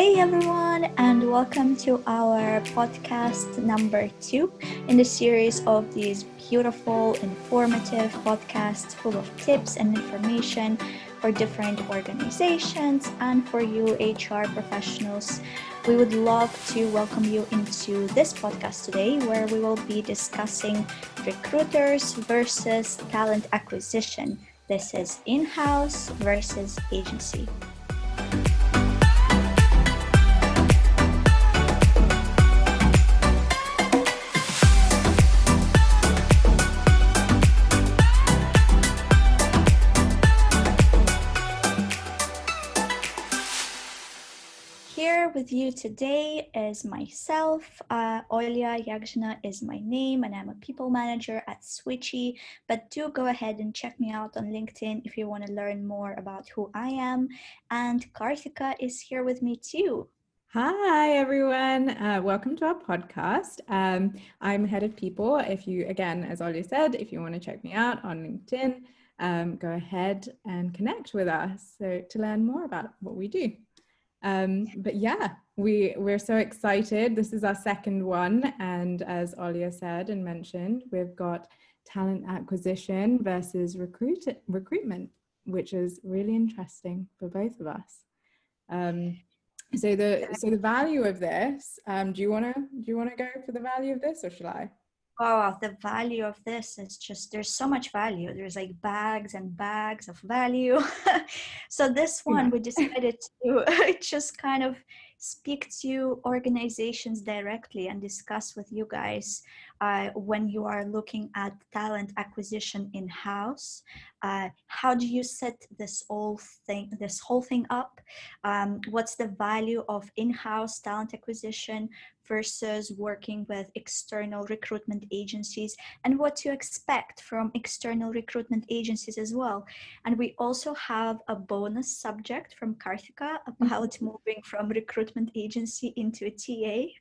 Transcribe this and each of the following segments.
Hey everyone, and welcome to our podcast number two in the series of these beautiful, informative podcasts full of tips and information for different organizations and for you HR professionals. We would love to welcome you into this podcast today where we will be discussing recruiters versus talent acquisition. This is in house versus agency. With you today is myself. Uh, Olya Yakzhina is my name, and I'm a people manager at Switchy. But do go ahead and check me out on LinkedIn if you want to learn more about who I am. And Karthika is here with me too. Hi, everyone. Uh, welcome to our podcast. Um, I'm head of people. If you, again, as Olya said, if you want to check me out on LinkedIn, um, go ahead and connect with us so to learn more about what we do. Um, but yeah, we we're so excited. This is our second one, and as Olya said and mentioned, we've got talent acquisition versus recruit recruitment, which is really interesting for both of us. Um, so the so the value of this. Um, do you wanna do you wanna go for the value of this, or shall I? Oh the value of this is just there's so much value. There's like bags and bags of value. So this one yeah. we decided to just kind of speak to organizations directly and discuss with you guys uh, when you are looking at talent acquisition in house uh, how do you set this whole thing this whole thing up? Um, what's the value of in-house talent acquisition versus working with external recruitment agencies and what to expect from external recruitment agencies as well. And we also have a bonus subject from Karthika about mm-hmm. moving from recruitment agency into a TA.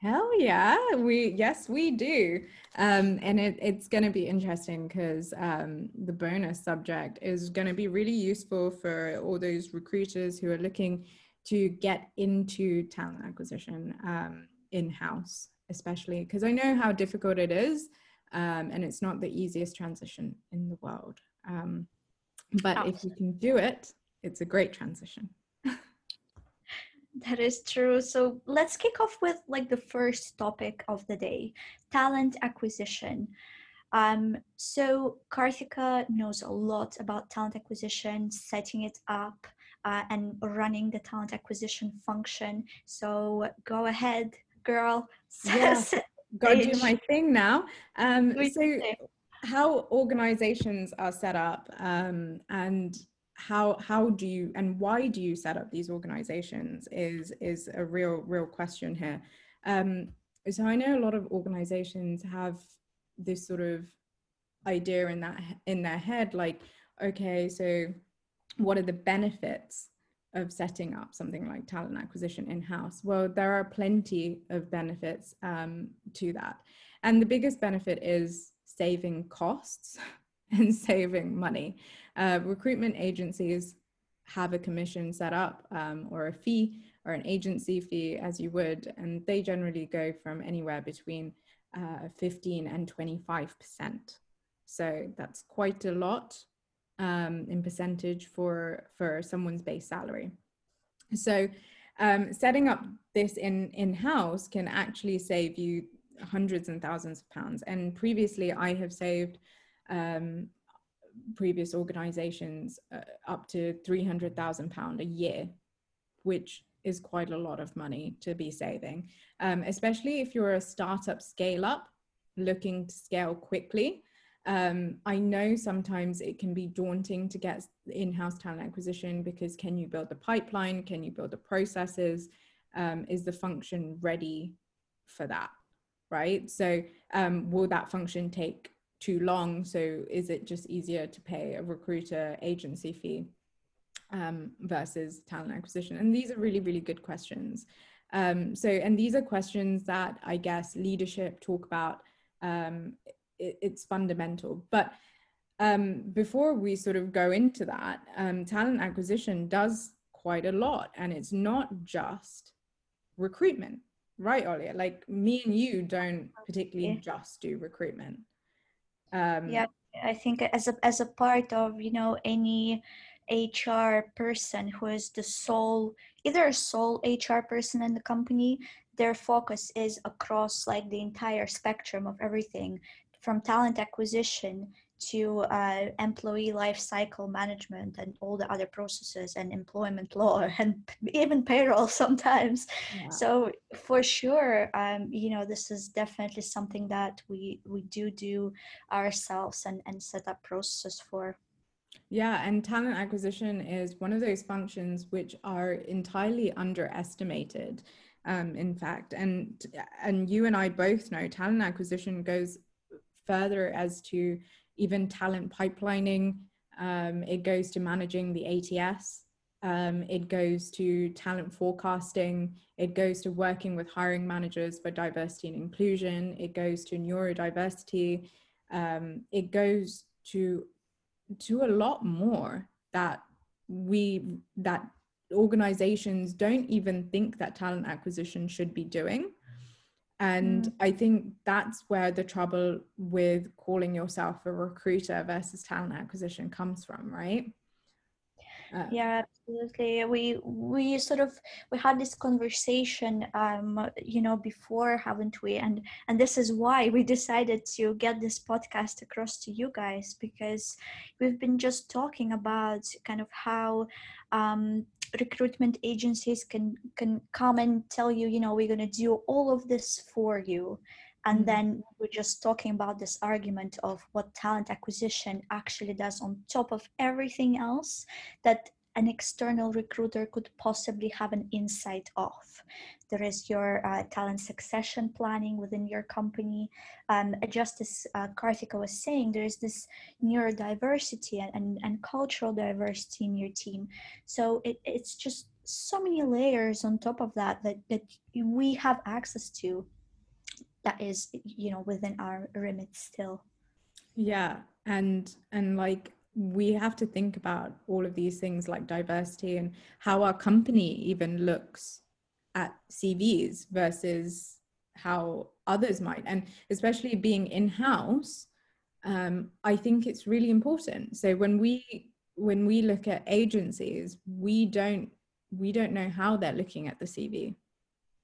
Hell yeah, we yes we do, um, and it, it's going to be interesting because um, the bonus subject is going to be really useful for all those recruiters who are looking to get into talent acquisition um, in house, especially because I know how difficult it is. Um, and it's not the easiest transition in the world. Um, but if you can do it, it's a great transition. that is true. So let's kick off with like the first topic of the day talent acquisition. Um, so Karthika knows a lot about talent acquisition, setting it up, uh, and running the talent acquisition function. So go ahead, girl. Yeah, go do my thing now. Um, so, how organizations are set up um, and how how do you and why do you set up these organizations is is a real real question here um, so i know a lot of organizations have this sort of idea in that in their head like okay so what are the benefits of setting up something like talent acquisition in house? Well, there are plenty of benefits um, to that. And the biggest benefit is saving costs and saving money. Uh, recruitment agencies have a commission set up um, or a fee or an agency fee, as you would, and they generally go from anywhere between uh, 15 and 25%. So that's quite a lot um, in percentage for for someone's base salary. So um, setting up this in in house can actually save you hundreds and thousands of pounds. And previously, I have saved um, previous organisations uh, up to three hundred thousand pound a year, which is quite a lot of money to be saving, um, especially if you're a startup scale up looking to scale quickly. Um, I know sometimes it can be daunting to get in-house talent acquisition because can you build the pipeline? Can you build the processes? Um, is the function ready for that? Right. So um, will that function take too long? So is it just easier to pay a recruiter agency fee um, versus talent acquisition? And these are really, really good questions. Um, so, and these are questions that I guess leadership talk about um, it, it's fundamental. But um, before we sort of go into that, um, talent acquisition does quite a lot. And it's not just recruitment, right, Olya? Like me and you don't particularly just do recruitment. Um, yeah, I think as a as a part of you know any HR person who is the sole either a sole HR person in the company, their focus is across like the entire spectrum of everything from talent acquisition to uh, employee life cycle management and all the other processes and employment law and even payroll sometimes yeah. so for sure um, you know this is definitely something that we we do do ourselves and and set up processes for yeah, and talent acquisition is one of those functions which are entirely underestimated. Um, in fact, and and you and I both know talent acquisition goes further as to even talent pipelining. Um, it goes to managing the ATS. Um, it goes to talent forecasting. It goes to working with hiring managers for diversity and inclusion. It goes to neurodiversity. Um, it goes to to a lot more that we that organizations don't even think that talent acquisition should be doing and mm. i think that's where the trouble with calling yourself a recruiter versus talent acquisition comes from right? Uh, yeah absolutely. We we sort of we had this conversation um you know before haven't we? And and this is why we decided to get this podcast across to you guys because we've been just talking about kind of how um recruitment agencies can can come and tell you you know we're going to do all of this for you and mm-hmm. then we're just talking about this argument of what talent acquisition actually does on top of everything else that an external recruiter could possibly have an insight of. There is your uh, talent succession planning within your company. Um, just as uh, Karthika was saying, there is this neurodiversity and, and, and cultural diversity in your team. So it, it's just so many layers on top of that, that that we have access to that is you know within our remit still yeah and and like we have to think about all of these things like diversity and how our company even looks at CVs versus how others might. And especially being in-house um, i think it's really important. So when we when we look at agencies we don't we don't know how they're looking at the cv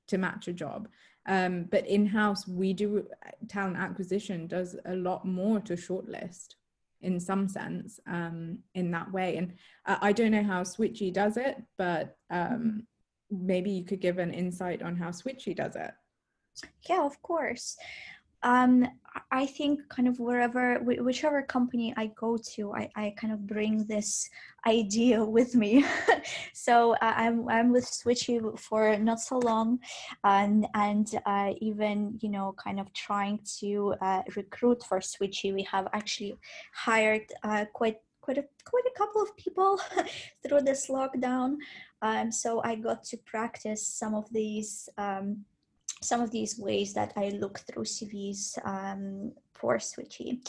to match a job. Um, but in-house, we do talent acquisition does a lot more to shortlist in some sense um, in that way. And I, I, don't know how Switchy does it, but um, maybe you could give an insight on how Switchy does it. Yeah, of course um i think kind of wherever whichever company i go to i, I kind of bring this idea with me. So uh, i'm i'm with switchy for not so long and and uh, even you know kind of trying to uh, recruit for switchy we have actually hired uh, quite quite a quite a couple of people through this lockdown. Um so i got to practice some of these um some of these ways that I look through CVs um, for Switchy.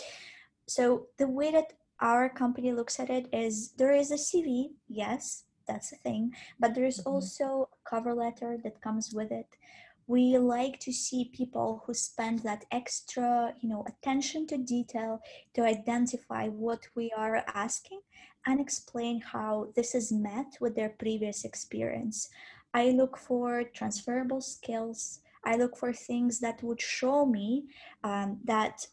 So the way that our company looks at it is there is a CV, yes, that's a thing, but there's mm-hmm. also a cover letter that comes with it. We like to see people who spend that extra, you know, attention to detail to identify what we are asking and explain how this is met with their previous experience. I look for transferable skills, I look for things that would show me um, that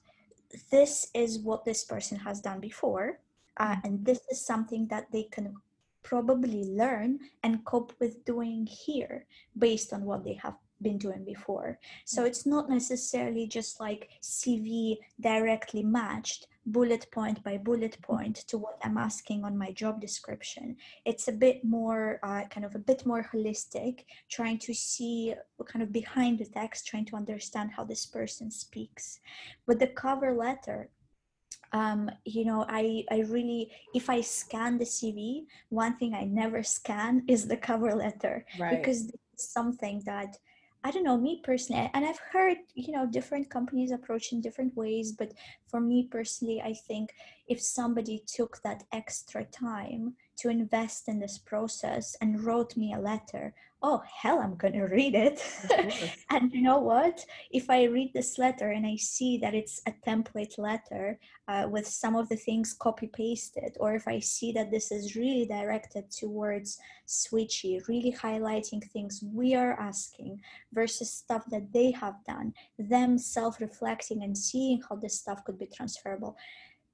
this is what this person has done before, uh, mm-hmm. and this is something that they can probably learn and cope with doing here based on what they have been doing before. So mm. it's not necessarily just like CV directly matched, bullet point by bullet point to what I'm asking on my job description. It's a bit more, uh, kind of a bit more holistic, trying to see kind of behind the text, trying to understand how this person speaks. With the cover letter, um, you know, I, I really, if I scan the CV, one thing I never scan is the cover letter right. because it's something that I don't know, me personally, and I've heard, you know, different companies approach in different ways, but for me personally, I think if somebody took that extra time to invest in this process and wrote me a letter oh hell i'm gonna read it. And you know what? If i read this letter and i see that it's a template letter uh, with some of the things copy pasted or if i see that this is really directed towards switchy really highlighting things we are asking versus stuff that they have done them self-reflecting and seeing how this stuff could be transferable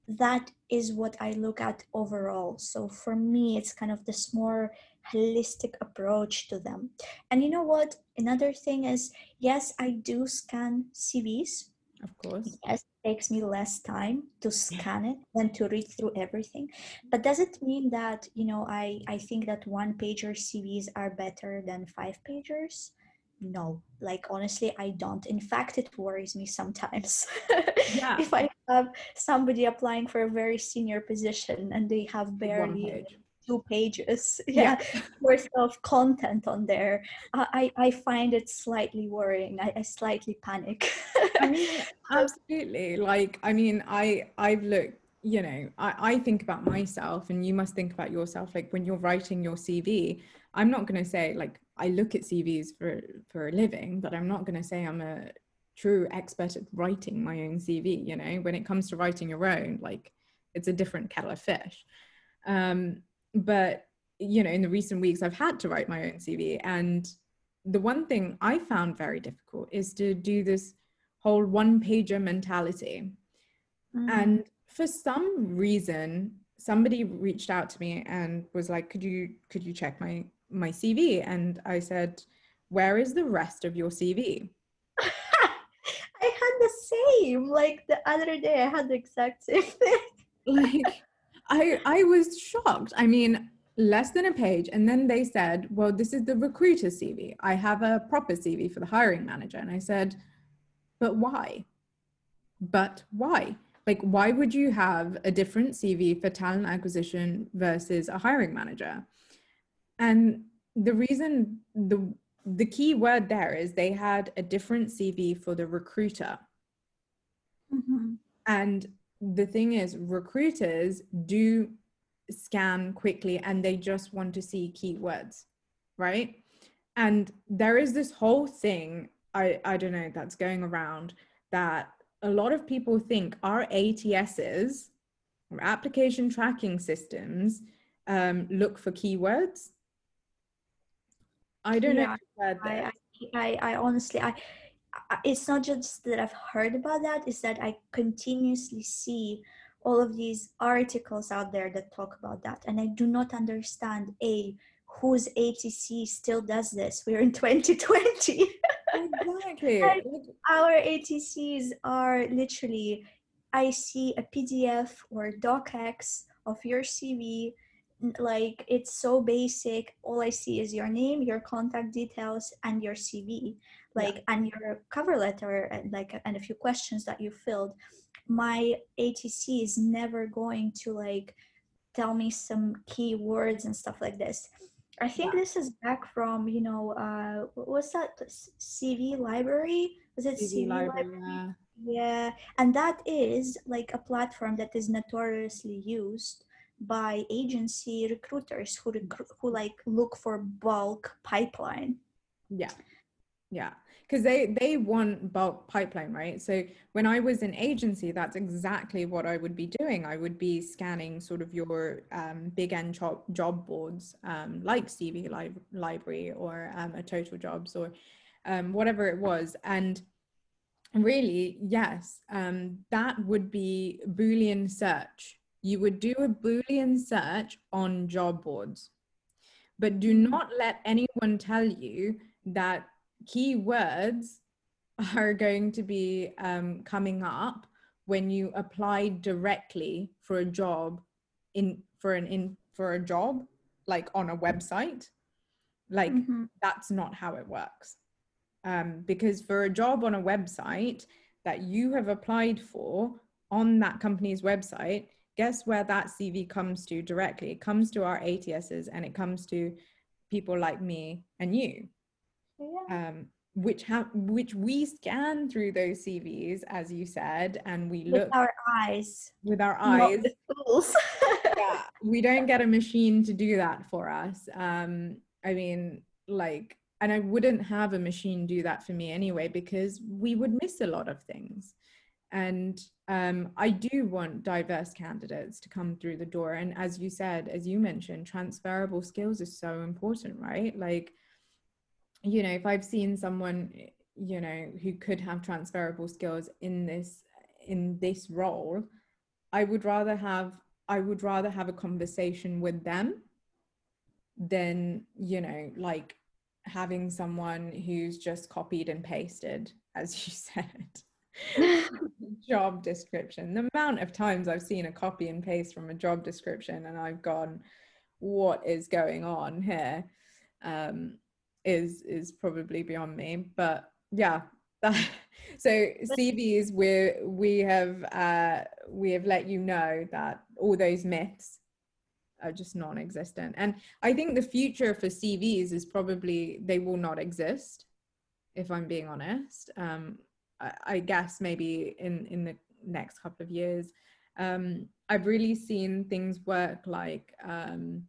that is what i look at overall so for me it's kind of this more holistic approach to them. And you know what? Another thing is, yes, I do scan CVs. Of course. Yes, it takes me less time to scan it than to read through everything. But does it mean that, you know, I, I think that one pager CVs are better than five pagers? no like honestly i don't in fact it worries me sometimes yeah. if i have somebody applying for a very senior position and they have barely two pages. Yeah, yeah. worth of content on there. I i find it slightly worrying. I, I slightly panic. I mean, absolutely. Like i mean i i've looked you know I, I think about myself and you must think about yourself. Like when you're writing your cv i'm not going to say like i look at cvs for for a living but i'm not going to say i'm a true expert at writing my own cv you know? When it comes to writing your own like it's a different kettle of fish. Um but you know in the recent weeks i've had to write my own cv and the one thing i found very difficult is to do this whole one pager mentality. Mm. and for some reason somebody reached out to me and was like could you could you check my my cv and i said where is the rest of your cv i had the same like the other day i had the exact same thing like I I was shocked. I mean, less than a page, and then they said, "Well, this is the recruiter CV. I have a proper CV for the hiring manager." And I said, "But why? But why? Like, why would you have a different CV for talent acquisition versus a hiring manager?" And the reason the the key word there is they had a different CV for the recruiter. Mm-hmm. And the thing is recruiters do scan quickly and they just want to see keywords right and there is this whole thing i i don't know that's going around that a lot of people think our ats's or application tracking systems um, look for keywords i don't yeah, know I, I, I honestly i it's not just that I've heard about that, it's that I continuously see all of these articles out there that talk about that. And I do not understand A, whose ATC still does this. We're in 2020. Exactly. our ATCs are literally, I see a PDF or docx of your CV like it's so basic all i see is your name your contact details and your cv like yeah. and your cover letter and like and a few questions that you filled my atc is never going to like tell me some key words and stuff like this i think yeah. this is back from you know uh what's that cv library was it cv, CV library, library? Yeah. yeah and that is like a platform that is notoriously used by agency recruiters who recruit who like look for bulk pipeline yeah yeah because they they want bulk pipeline right? So when i was in agency that's exactly what i would be doing. I would be scanning sort of your um, big end job, job boards um, like cv li- library or um, a total jobs or um, whatever it was. And really yes um, that would be boolean search. You would do a Boolean search on job boards. But do not let anyone tell you that keywords are going to be um, coming up when you apply directly for a job in for an in for a job like on a website like mm-hmm. that's not how it works um, because for a job on a website that you have applied for on that company's website guess where that CV comes to directly? It comes to our ATSs and it comes to people like me and you. Yeah. Um, which have which we scan through those CVs, as you said, and we with look with our eyes. With our eyes. yeah, we don't get a machine to do that for us. Um, I mean, like, and I wouldn't have a machine do that for me anyway because we would miss a lot of things. And um, I do want diverse candidates to come through the door. And as you said, as you mentioned, transferable skills is so important, right? Like, you know, if I've seen someone, you know, who could have transferable skills in this in this role, I would rather have I would rather have a conversation with them than, you know, like having someone who's just copied and pasted, as you said. job description. The amount of times I've seen a copy and paste from a job description and I've gone, what is going on here? Um, is is probably beyond me. But yeah, so CVs we we have uh, we have let you know that all those myths are just non-existent. And i think the future for cvs is probably they will not exist if i'm being honest. Um, I, I, guess maybe in in the next couple of years. Um, i've really seen things work like um,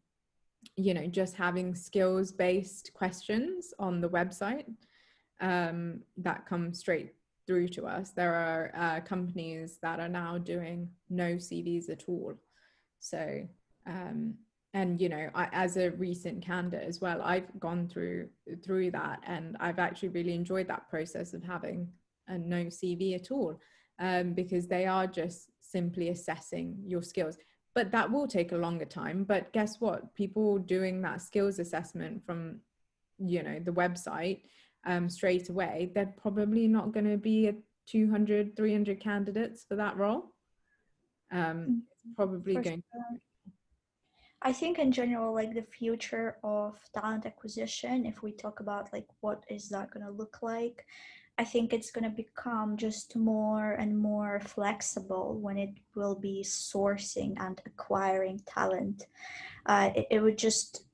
you know just having skills based questions on the website um, that come straight through to us. There are uh, companies that are now doing no cvs at all. So um, and you know I, as a recent candidate as well i've gone through through that and i've actually really enjoyed that process of having a no cv at all um, because they are just simply assessing your skills but that will take a longer time. But guess what? People doing that skills assessment from you know the website um, straight away they're probably not going to be a 200 300 candidates for that role. Um, mm, probably for going sure. I think in general, like the future of talent acquisition, if we talk about like what is that going to look like, I think it's going to become just more and more flexible when it will be sourcing and acquiring talent. Uh, it, it would just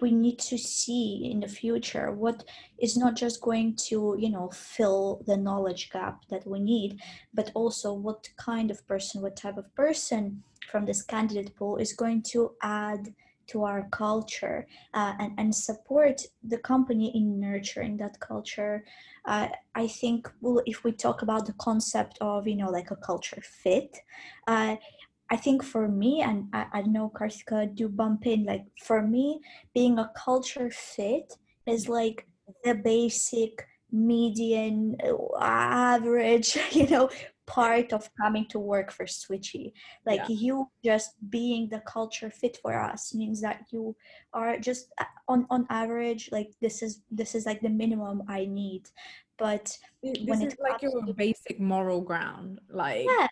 we need to see in the future what is not just going to you know fill the knowledge gap that we need but also what kind of person what type of person from this candidate pool is going to add to our culture uh, and, and support the company in nurturing that culture. Uh, i think well, if we talk about the concept of you know like a culture fit uh, I think for me, and I, I know Karthika do bump in, like for me, being a culture fit is like the basic median uh, average, you know, part of coming to work for Switchy. Like yeah. you just being the culture fit for us means that you are just uh, on on average like this is this is like the minimum I need. But this when it's like your to- basic moral ground, like yeah,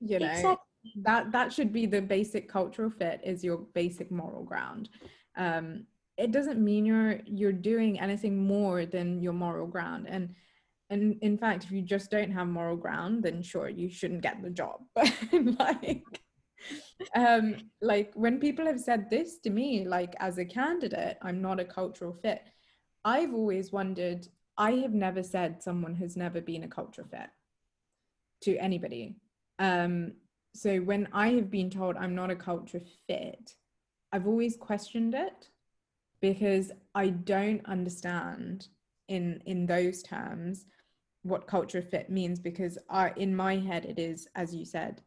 you know. Exactly that that should be the basic cultural fit is your basic moral ground um, it doesn't mean you're you're doing anything more than your moral ground and and in fact if you just don't have moral ground then sure you shouldn't get the job. But like um like when people have said this to me like as a candidate i'm not a cultural fit i've always wondered i have never said someone has never been a cultural fit to anybody. Um so when I have been told I'm not a culture fit, I've always questioned it because I don't understand in in those terms what culture fit means because I in my head it is as you said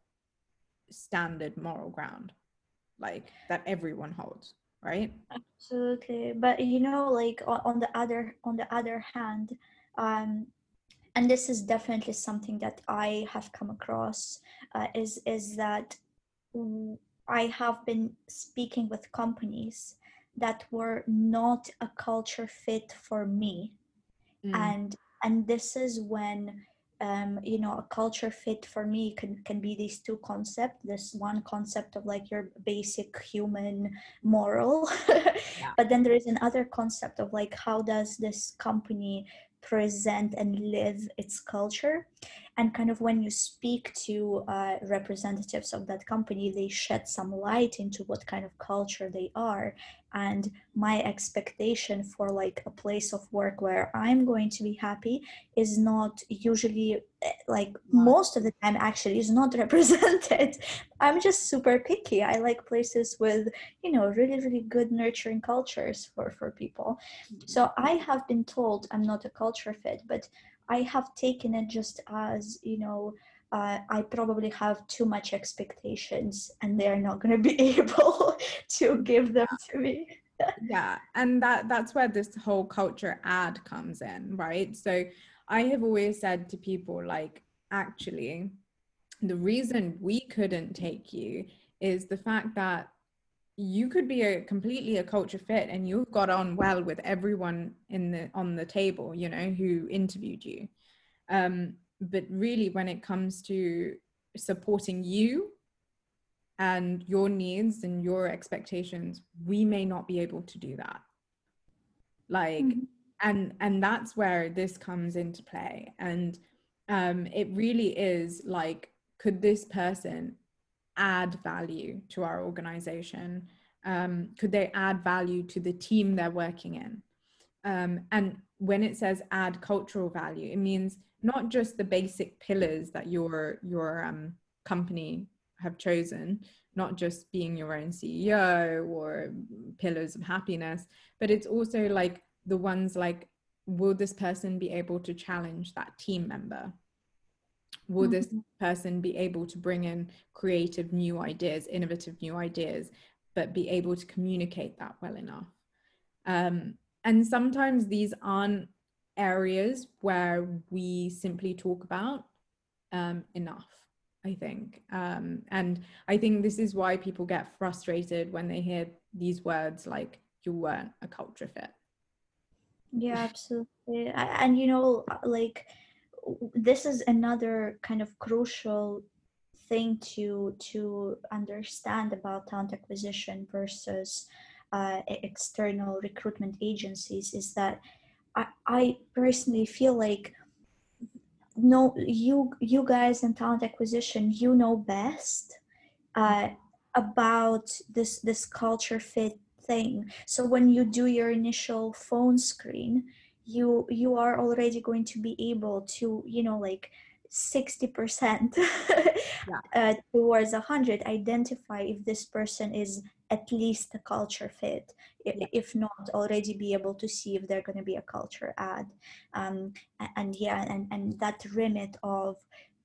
standard moral ground like that everyone holds right? Absolutely. But you know like on the other on the other hand um and this is definitely something that I have come across uh, is is that I have been speaking with companies that were not a culture fit for me, mm. and and this is when um, you know a culture fit for me can can be these two concepts this one concept of like your basic human moral yeah. but then there is another concept of like how does this company present and live its culture and kind of when you speak to uh, representatives of that company they shed some light into what kind of culture they are. And my expectation for like a place of work where i'm going to be happy is not usually eh, like most of the time actually is not represented. I'm just super picky. I like places with you know really really good nurturing cultures for for people. So mm-hmm. i have been told i'm not a culture fit but i have taken it just as you know uh, I probably have too much expectations and they're not going to be able to give them to me. yeah, and that that's where this whole culture add comes in, right? So I have always said to people like actually the reason we couldn't take you is the fact that you could be a completely a culture fit and you've got on well with everyone in the on the table you know who interviewed you. Um but really when it comes to supporting you and your needs and your expectations we may not be able to do that. Like mm-hmm. and and that's where this comes into play. And um it really is like could this person add value to our organization? Um could they add value to the team they're working in? Um and when it says add cultural value it means not just the basic pillars that your your um, company have chosen not just being your own ceo or pillars of happiness but it's also like the ones like will this person be able to challenge that team member will mm-hmm. this person be able to bring in creative new ideas innovative new ideas but be able to communicate that well enough? Um, and sometimes these aren't areas where we simply talk about um, enough i think. Um, and i think this is why people get frustrated when they hear these words like you weren't a culture fit. Yeah absolutely. And you know like this is another kind of crucial thing to to understand about talent acquisition versus uh, external recruitment agencies is that I, I personally feel like no you you guys in talent acquisition you know best uh, about this this culture fit thing. So when you do your initial phone screen you you are already going to be able to you know like 60% yeah. uh, towards 100 identify if this person is at least a culture fit. Yeah. if not already be able to see if they're going to be a culture add. Um, and yeah and, and that remit of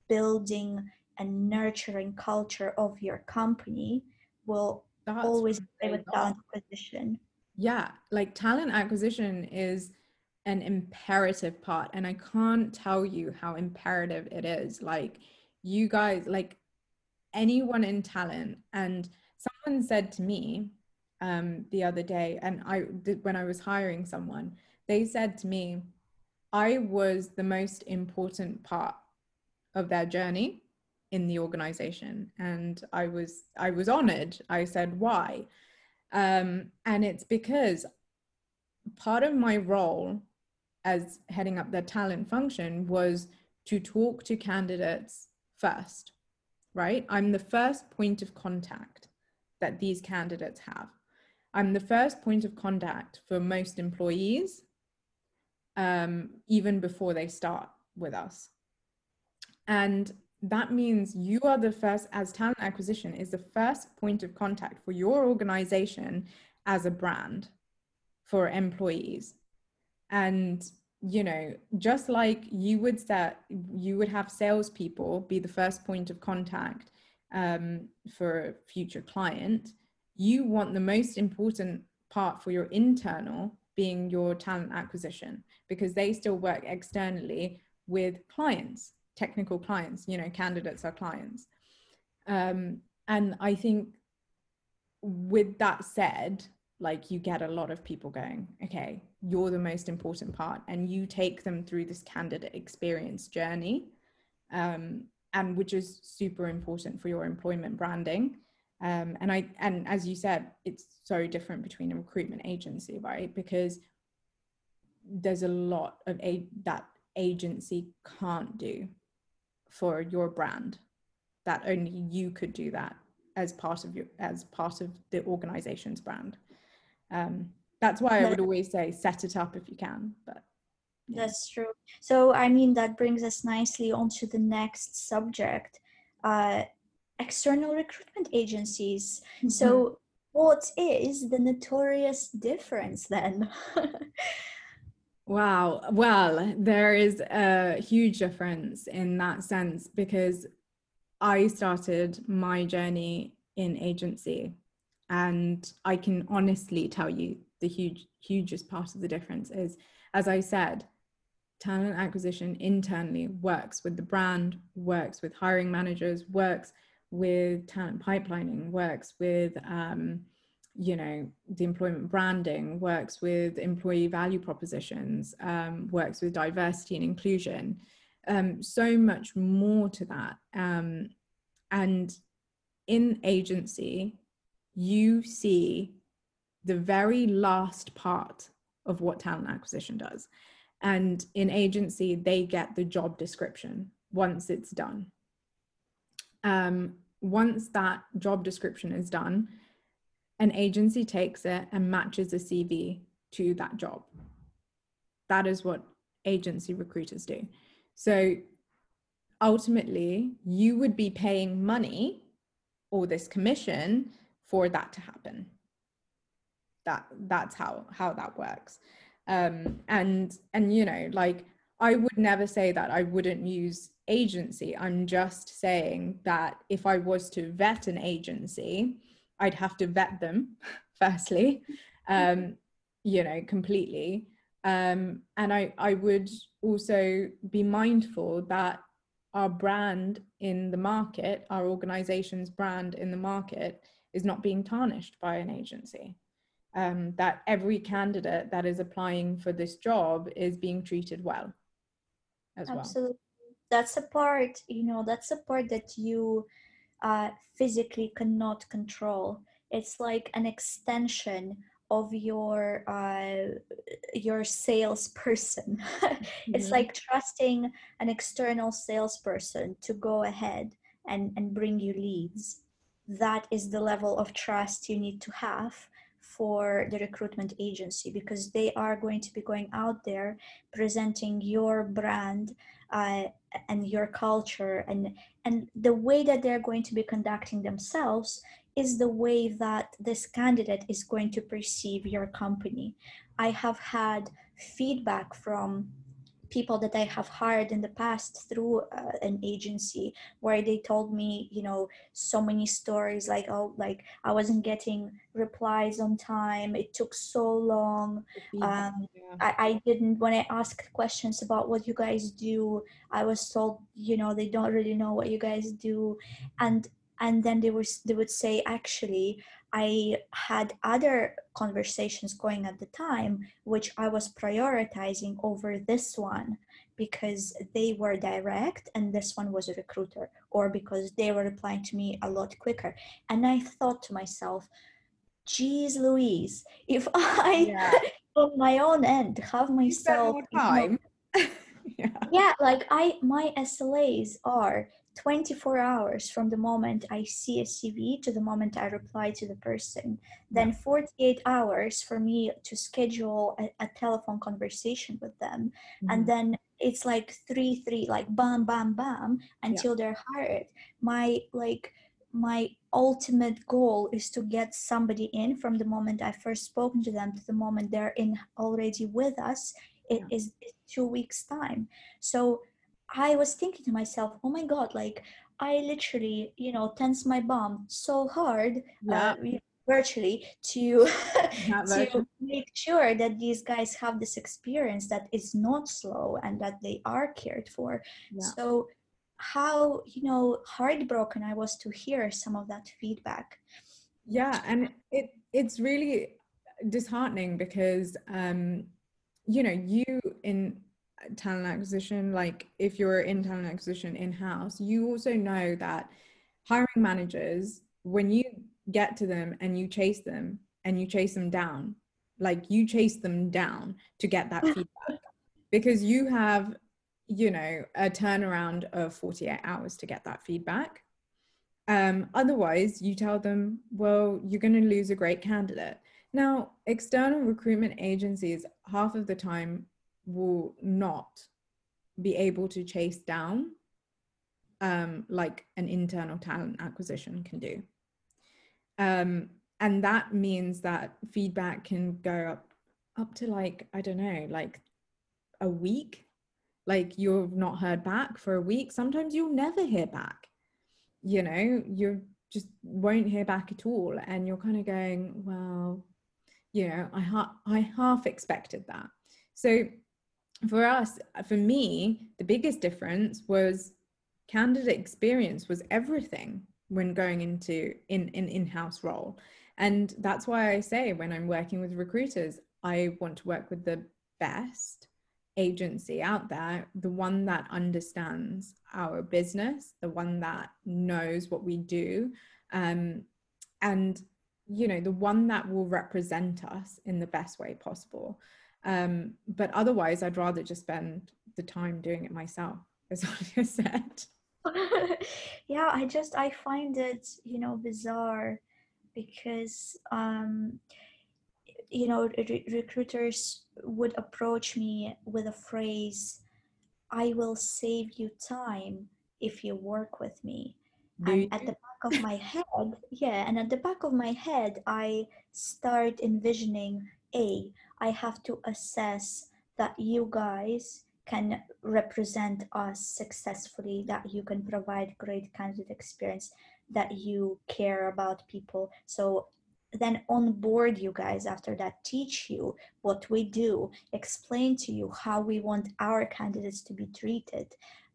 building and nurturing culture of your company will That's always be with talent acquisition. Yeah like talent acquisition is an imperative part and i can't tell you how imperative it is. Like you guys like anyone in talent and someone said to me um, the other day and i did when i was hiring someone they said to me i was the most important part of their journey in the organization and i was i was honored. I said why? Um, and it's because part of my role as heading up the talent function was to talk to candidates first, right? I'm the first point of contact that these candidates have. I'm the first point of contact for most employees, um, even before they start with us. And that means you are the first, as talent acquisition, is the first point of contact for your organization as a brand for employees and you know just like you would set you would have salespeople be the first point of contact um, for a future client you want the most important part for your internal being your talent acquisition because they still work externally with clients technical clients you know candidates are clients. Um, and i think with that said like you get a lot of people going okay you're the most important part and you take them through this candidate experience journey um, and which is super important for your employment branding. Um, and i and as you said it's so different between a recruitment agency right? Because there's a lot of a that agency can't do for your brand that only you could do that as part of your as part of the organization's brand um, that's why i would always say set it up if you can but yeah. that's true so i mean that brings us nicely onto the next subject uh, external recruitment agencies mm-hmm. so what is the notorious difference then Wow. Well, there is a huge difference in that sense because I started my journey in agency and I can honestly tell you the huge hugest part of the difference is as I said talent acquisition internally works with the brand works with hiring managers works with talent pipelining works with um, you know the employment branding works with employee value propositions um, works with diversity and inclusion. Um, so much more to that. Um, and in agency you see the very last part of what talent acquisition does and in agency they get the job description once it's done um, once that job description is done an agency takes it and matches a CV to that job. That is what agency recruiters do. So ultimately, you would be paying money or this commission for that to happen. That that's how how that works. Um, and and you know, like I would never say that I wouldn't use agency. I'm just saying that if I was to vet an agency, I'd have to vet them firstly, um, you know, completely. Um, and I, I would also be mindful that our brand in the market, our organization's brand in the market, is not being tarnished by an agency. Um, that every candidate that is applying for this job is being treated well as Absolutely. well. That's a part, you know, that's a part that you uh, physically cannot control. It's like an extension of your uh, your salesperson. mm-hmm. It's like trusting an external salesperson to go ahead and, and bring you leads. That is the level of trust you need to have for the recruitment agency because they are going to be going out there presenting your brand uh, and your culture and and the way that they're going to be conducting themselves is the way that this candidate is going to perceive your company. I have had feedback from people that I have hired in the past through uh, an agency where they told me, you know, so many stories like, oh, like I wasn't getting replies on time. It took so long. Um, yeah. I, I didn't, when I asked questions about what you guys do, I was told, you know, they don't really know what you guys do. And and then they was they would say actually I had other conversations going at the time, which I was prioritizing over this one because they were direct and this one was a recruiter, or because they were replying to me a lot quicker. And I thought to myself, geez, Louise, if I, yeah. on my own end, have myself. time. yeah. yeah, like I, my SLAs are 24 hours from the moment I see a CV to the moment I reply to the person, then 48 hours for me to schedule a, a telephone conversation with them. Mm-hmm. And then it's like three, three, like bam, bam, bam until yeah. they're hired. My like, my ultimate goal is to get somebody in from the moment I first spoken to them to the moment they're in already with us. It yeah. is two weeks time. So I was thinking to myself, oh my God, like I literally, you know, tense my bum so hard, uh, yeah. uh, virtually, to, to make sure that these guys have this experience that is not slow and that they are cared for. Yeah. So, how, you know, heartbroken I was to hear some of that feedback. Yeah. And it, it's really disheartening because, um, you know, you in talent acquisition, like if you're in talent acquisition in house, you also know that hiring managers, when you get to them and you chase them and you chase them down, like you chase them down to get that feedback because you have, you know, a turnaround of 48 hours to get that feedback. Um, otherwise, you tell them, well, you're going to lose a great candidate. Now, external recruitment agencies, half of the time, will not be able to chase down um, like an internal talent acquisition can do. Um, and that means that feedback can go up up to like i don't know like a week. Like you've not heard back for a week. Sometimes you'll never hear back. You know you just won't hear back at all. And you're kind of going well you know i ha- i half expected that. So for us for me the biggest difference was candidate experience was everything when going into in an in-house role. And that's why i say when i'm working with recruiters i want to work with the best agency out there the one that understands our business the one that knows what we do um, and you know the one that will represent us in the best way possible um, but otherwise i'd rather just spend the time doing it myself as I said. Yeah i just i find it you know bizarre because um you know re- recruiters would approach me with a phrase i will save you time if you work with me. And at the back of my head yeah and at the back of my head i start envisioning a i have to assess that you guys can represent us successfully, that you can provide great candidate experience, that you care about people. So then onboard you guys after that, teach you what we do, explain to you how we want our candidates to be treated,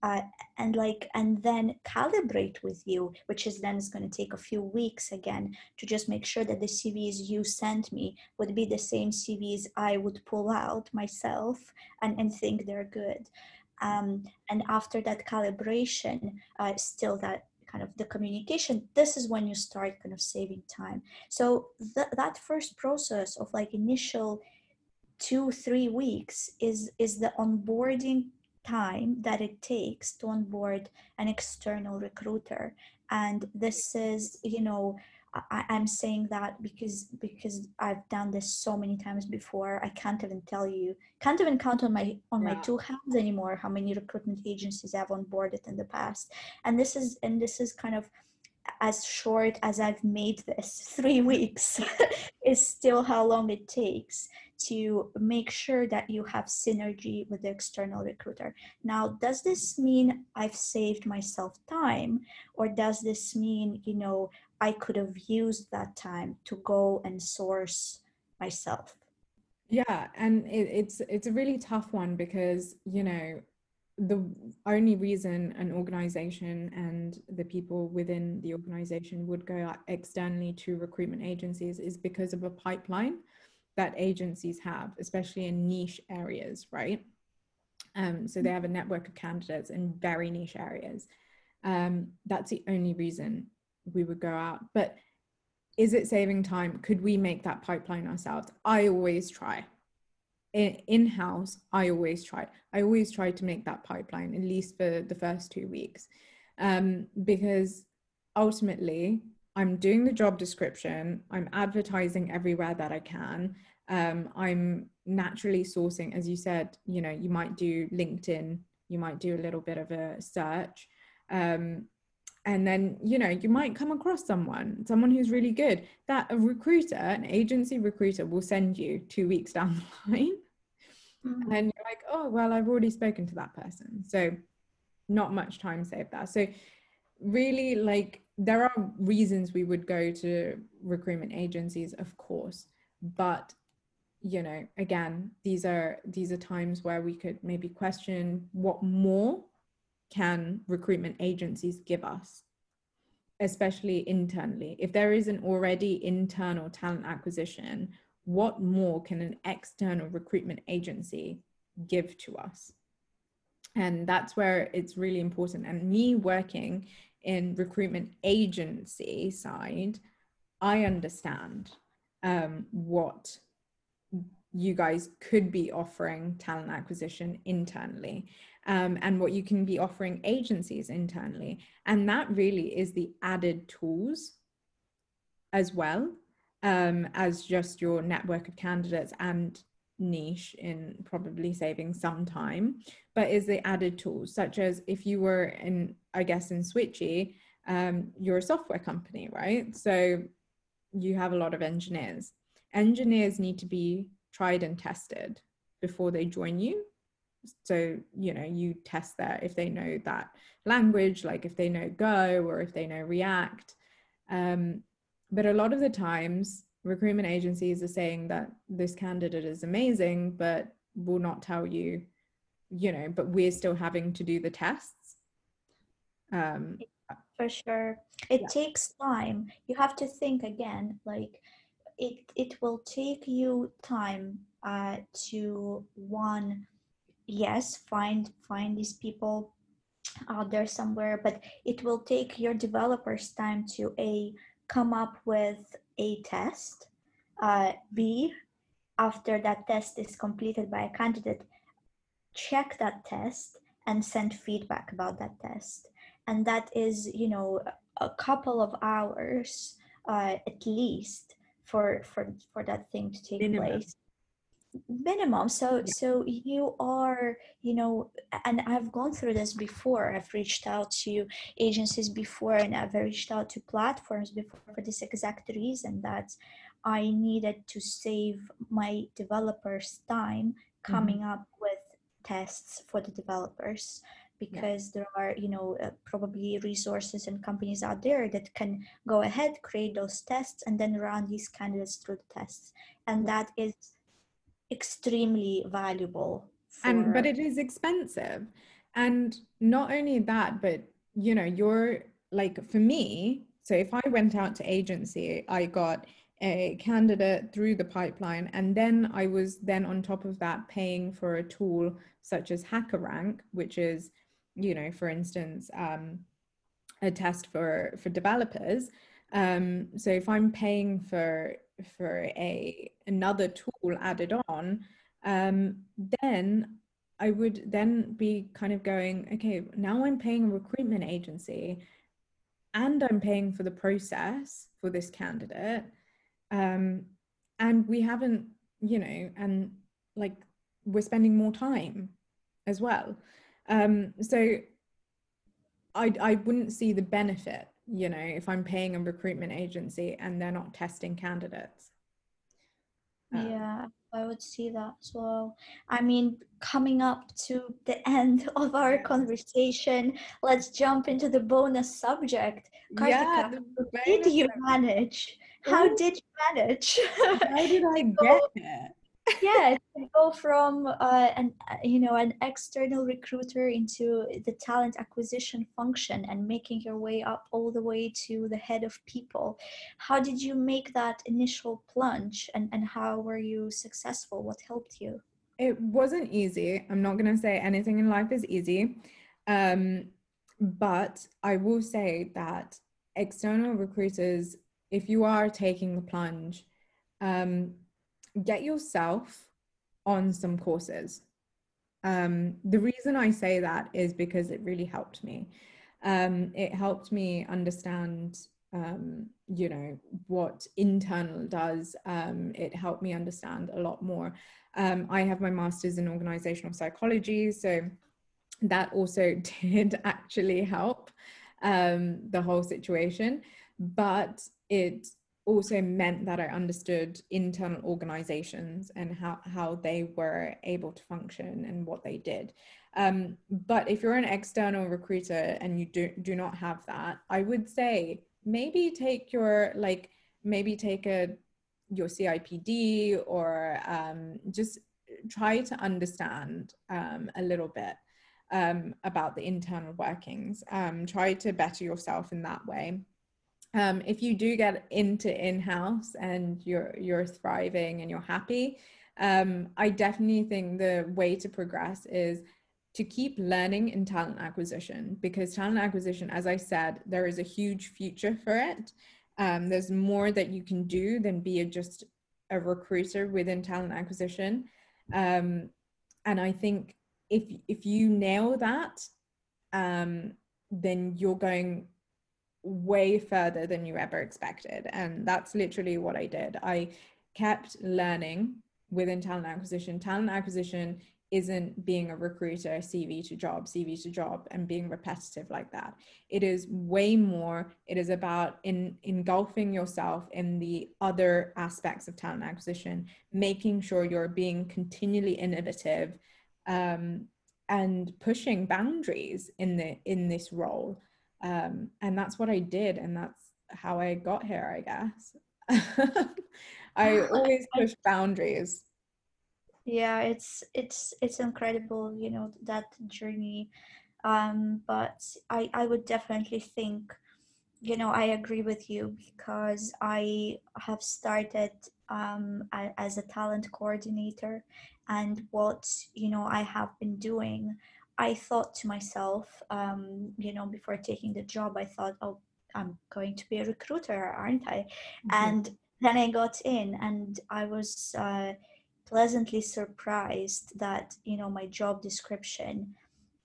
uh, and like and then calibrate with you which is then is going to take a few weeks again to just make sure that the cvs you sent me would be the same cvs i would pull out myself and, and think they're good. Um, and after that calibration uh, still that kind of the communication this is when you start kind of saving time. So th- that first process of like initial two three weeks is is the onboarding time that it takes to onboard an external recruiter and this is you know I, am saying that because because I've done this so many times before. I can't even tell you, can't even count on my on yeah. my two hands anymore how many recruitment agencies I've onboarded in the past. And this is and this is kind of as short as I've made this three weeks is still how long it takes to make sure that you have synergy with the external recruiter. Now, does this mean I've saved myself time, or does this mean, you know, I could have used that time to go and source myself? Yeah, and it, it's it's a really tough one because you know the only reason an organization and the people within the organization would go externally to recruitment agencies is because of a pipeline that agencies have, especially in niche areas, right? Um, so they have a network of candidates in very niche areas. Um, that's the only reason we would go out. But is it saving time? Could we make that pipeline ourselves? I always try. In house, I always try. I always try to make that pipeline, at least for the first two weeks, um, because ultimately, I'm doing the job description, I'm advertising everywhere that I can. Um, I'm naturally sourcing, as you said, you know, you might do LinkedIn, you might do a little bit of a search. Um, and then, you know, you might come across someone, someone who's really good that a recruiter, an agency recruiter will send you two weeks down the line. Mm-hmm. And you're like, oh, well, I've already spoken to that person. So not much time saved there. So really like there are reasons we would go to recruitment agencies of course but you know again these are these are times where we could maybe question what more can recruitment agencies give us especially internally. If there isn't already internal talent acquisition what more can an external recruitment agency give to us? And that's where it's really important. And me working in recruitment agency side, I understand um, what you guys could be offering talent acquisition internally um, and what you can be offering agencies internally. And that really is the added tools as well um, as just your network of candidates and niche in probably saving some time, but is the added tools, such as if you were in, I guess, in Switchy, um, you're a software company, right? So you have a lot of engineers. Engineers need to be tried and tested before they join you. So, you know, you test that if they know that language, like if they know Go or if they know React. Um, but a lot of the times, recruitment agencies are saying that this candidate is amazing, but will not tell you, you know, but we're still having to do the tests. Um, For sure. It yeah. takes time. You have to think again, like, it, it will take you time uh, to one yes find find these people out there somewhere but it will take your developers time to a come up with a test uh, b after that test is completed by a candidate check that test and send feedback about that test and that is you know a couple of hours uh, at least for for for that thing to take Minimum. place minimum so so you are you know and i've gone through this before i've reached out to agencies before and i've reached out to platforms before for this exact reason that i needed to save my developers time mm-hmm. coming mm-hmm. up with tests for the developers because yeah. there are you know uh, probably resources and companies out there that can go ahead create those tests and then run these candidates through the tests and yeah. that is extremely valuable for... and but it is expensive. And not only that but you know you're like for me so if i went out to agency i got a candidate through the pipeline and then i was then on top of that paying for a tool such as hackerrank which is you know for instance um, a test for for developers. Um, so if i'm paying for for a another tool added on um, then i would then be kind of going okay now i'm paying a recruitment agency and i'm paying for the process for this candidate um, and we haven't you know and like we're spending more time as well. Um, so I, I wouldn't see the benefit you know, if I'm paying a recruitment agency and they're not testing candidates. Um, yeah, I would see that as well. I mean, coming up to the end of our conversation, let's jump into the bonus subject. Karthika, yeah, did you manage? How did you manage? How did I get it? Go from uh, an uh, you know an external recruiter into the talent acquisition function and making your way up all the way to the head of people. How did you make that initial plunge and and how were you successful? What helped you? It wasn't easy. I'm not going to say anything in life is easy. Um, but i will say that external recruiters if you are taking the plunge um, get yourself on some courses. Um, the reason I say that is because it really helped me. Um, it helped me understand, um, you know, what internal does. Um, it helped me understand a lot more. Um, I have my master's in organizational psychology, so that also did actually help um, the whole situation. But it also meant that I understood internal organizations and how, how they were able to function and what they did. Um, but if you're an external recruiter and you do, do not have that, I would say maybe take your, like, maybe take a, your CIPD or um, just try to understand um, a little bit um, about the internal workings. Um, try to better yourself in that way um, if you do get into in-house and you're you're thriving and you're happy um, i definitely think the way to progress is to keep learning in talent acquisition because talent acquisition as i said there is a huge future for it. Um, there's more that you can do than be a, just a recruiter within talent acquisition. Um, and i think if if you nail that um, then you're going way further than you ever expected. And that's literally what I did. I kept learning within talent acquisition. Talent acquisition isn't being a recruiter cv to job cv to job and being repetitive like that it is way more it is about in engulfing yourself in the other aspects of talent acquisition making sure you're being continually innovative um, and pushing boundaries in the in this role um, and that's what i did and that's how i got here i guess. I always push boundaries. Yeah it's it's it's incredible you know that journey. Um but i i would definitely think you know i agree with you because i have started um as a talent coordinator and what you know i have been doing i thought to myself um you know before taking the job i thought oh i'm going to be a recruiter aren't i mm-hmm. and then i got in and i was uh pleasantly surprised that you know my job description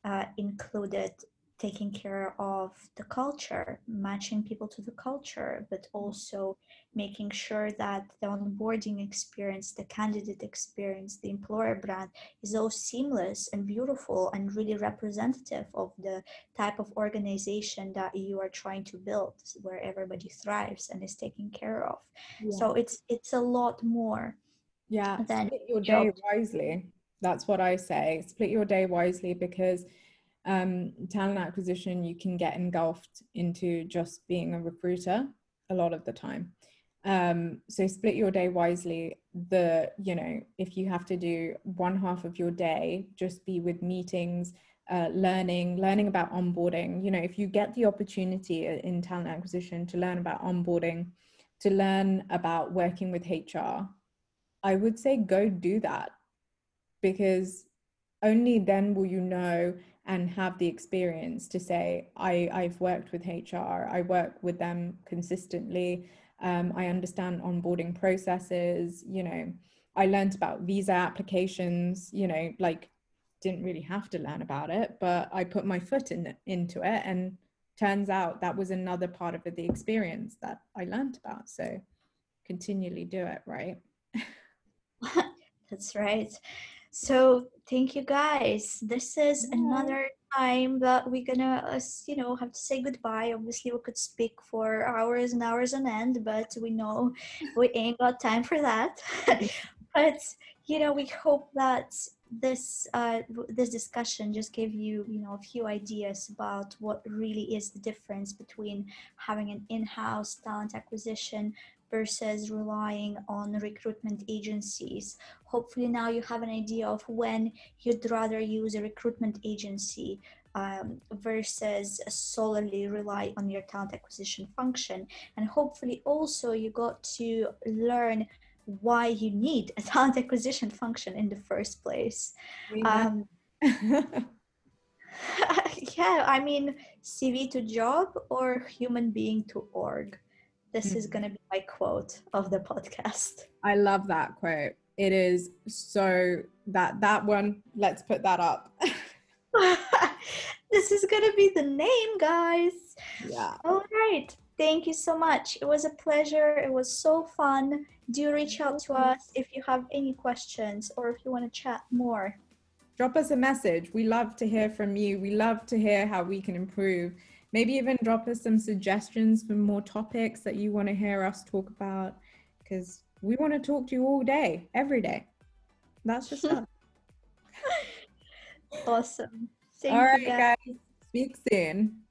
uh, included taking care of the culture matching people to the culture but mm-hmm. also making sure that the onboarding experience the candidate experience the employer brand is all seamless and beautiful and really representative of the type of organization that you are trying to build where everybody thrives and is taken care of. Yeah. so it's it's a lot more yeah then split your day wisely. That's what i say. Split your day wisely because um, talent acquisition you can get engulfed into just being a recruiter a lot of the time. Um, so split your day wisely. The you know if you have to do one half of your day just be with meetings uh, learning learning about onboarding. You know if you get the opportunity in talent acquisition to learn about onboarding to learn about working with hr I would say go do that because only then will you know and have the experience to say I, I've worked with HR, I work with them consistently, um, I understand onboarding processes, you know, I learned about visa applications, you know, like didn't really have to learn about it, but I put my foot in into it and turns out that was another part of the experience that I learned about. So continually do it, right? That's right. So thank you guys. This is yeah. another time that we're gonna, uh, you know, have to say goodbye. Obviously, we could speak for hours and hours on end, but we know we ain't got time for that. but you know, we hope that this uh, this discussion just gave you you know a few ideas about what really is the difference between having an in-house talent acquisition versus relying on recruitment agencies. Hopefully, now you have an idea of when you'd rather use a recruitment agency um, versus solely rely on your talent acquisition function. And hopefully, also, you got to learn why you need a talent acquisition function in the first place. Um, yeah, I mean, CV to job or human being to org this mm-hmm. is going to be my quote of the podcast. I love that quote. It is so that that one let's put that up. This is going to be the name guys. Yeah. All right. Thank you so much. It was a pleasure. It was so fun. Do reach out to us if you have any questions or if you want to chat more. Drop us a message. We love to hear from you. We love to hear how we can improve maybe even drop us some suggestions for more topics that you want to hear us talk about because we want to talk to you all day, every day. That's just us. awesome. Thank all right, guys. guys. Speak soon.